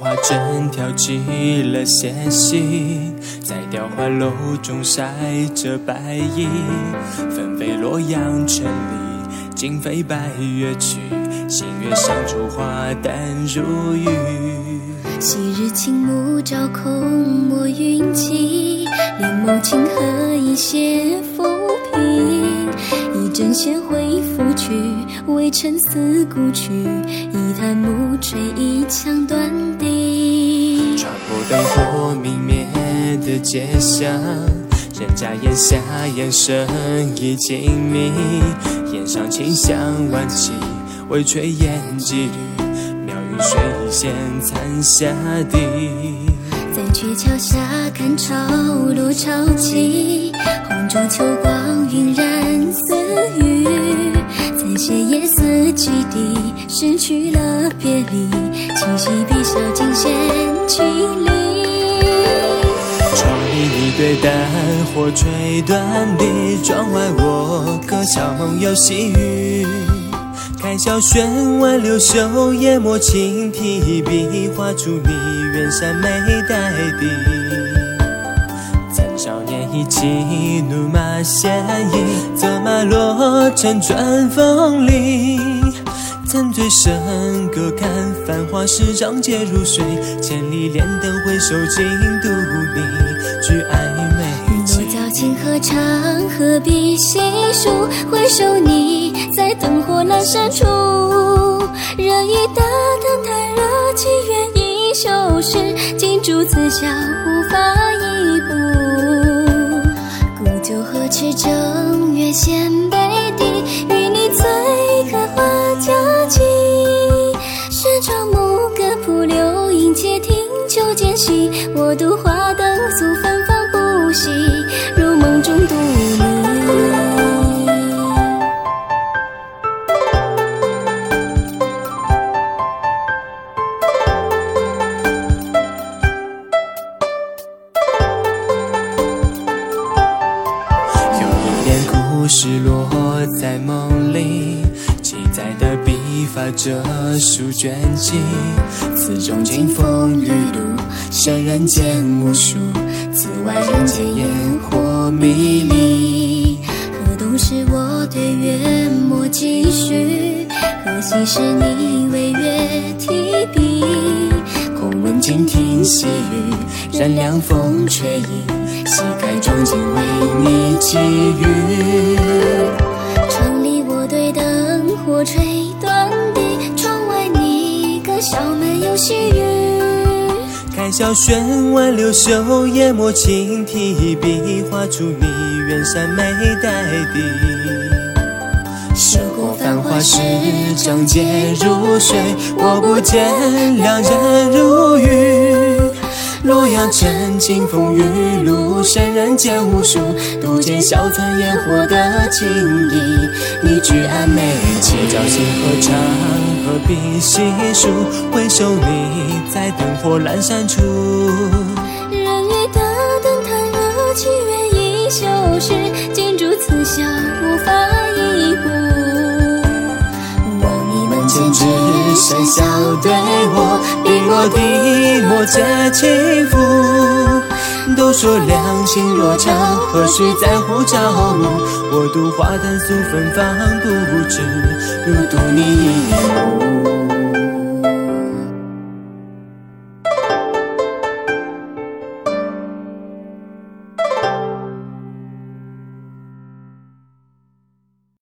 花针挑起了纤细，在雕花楼中晒着白衣。纷飞洛阳城里，尽飞白月去。新月上烛花淡如玉。昔日青木照空墨云气，帘幕清河一泻浮萍。一阵闲回去，微尘思故去。一弹暮吹一腔断笛。穿破灯火明灭的街巷，人家檐下烟声已静谧，檐上清香万起，微炊烟几缕，妙云水仙残霞底。在鹊桥下看潮落潮起，红烛秋光晕染丝雨。残写夜思几滴，失去了别离，清晰笔下尽显凄厉。窗里你对灯火吹断笛，窗外我歌笑梦游细雨。开箫弦外流袖，研墨轻提笔，画出你远山眉黛底。曾少年意气，怒马鲜衣，落成春风里。曾醉笙歌，看繁华市场皆如水，千里莲灯回首，尽独你举暧昧我情。教清河长，何必细数？回首你在灯火阑珊处，人已大灯太热，祈愿已修饰，金烛此宵无法一步。又何惧正月衔杯底，与你醉是落在梦里，记载的笔法这书卷起，此中经风雨路，生人间无数，此外人间烟火迷离。河东是我对月墨几许，何惜是你为月提笔。静听细雨，任凉风吹影，细看妆镜为你寄语。窗里我对灯火吹断笛，窗外你歌笑门有细雨。开小轩挽流袖，研墨轻提笔，画出你远山眉黛底。涉过繁华市场皆如水，我不见良人如玉。洛阳城清风雨露，生人间无数，独见小村烟火的情谊。你举案眉，且教星河长，何必细数？回首你在灯火阑珊处。人欲大灯太热，祈愿已修饰，金烛此宵对我，笔落滴墨皆轻浮。都说两情若长，何须在乎朝暮？我独花淡素芬芳不知，如独你一幕。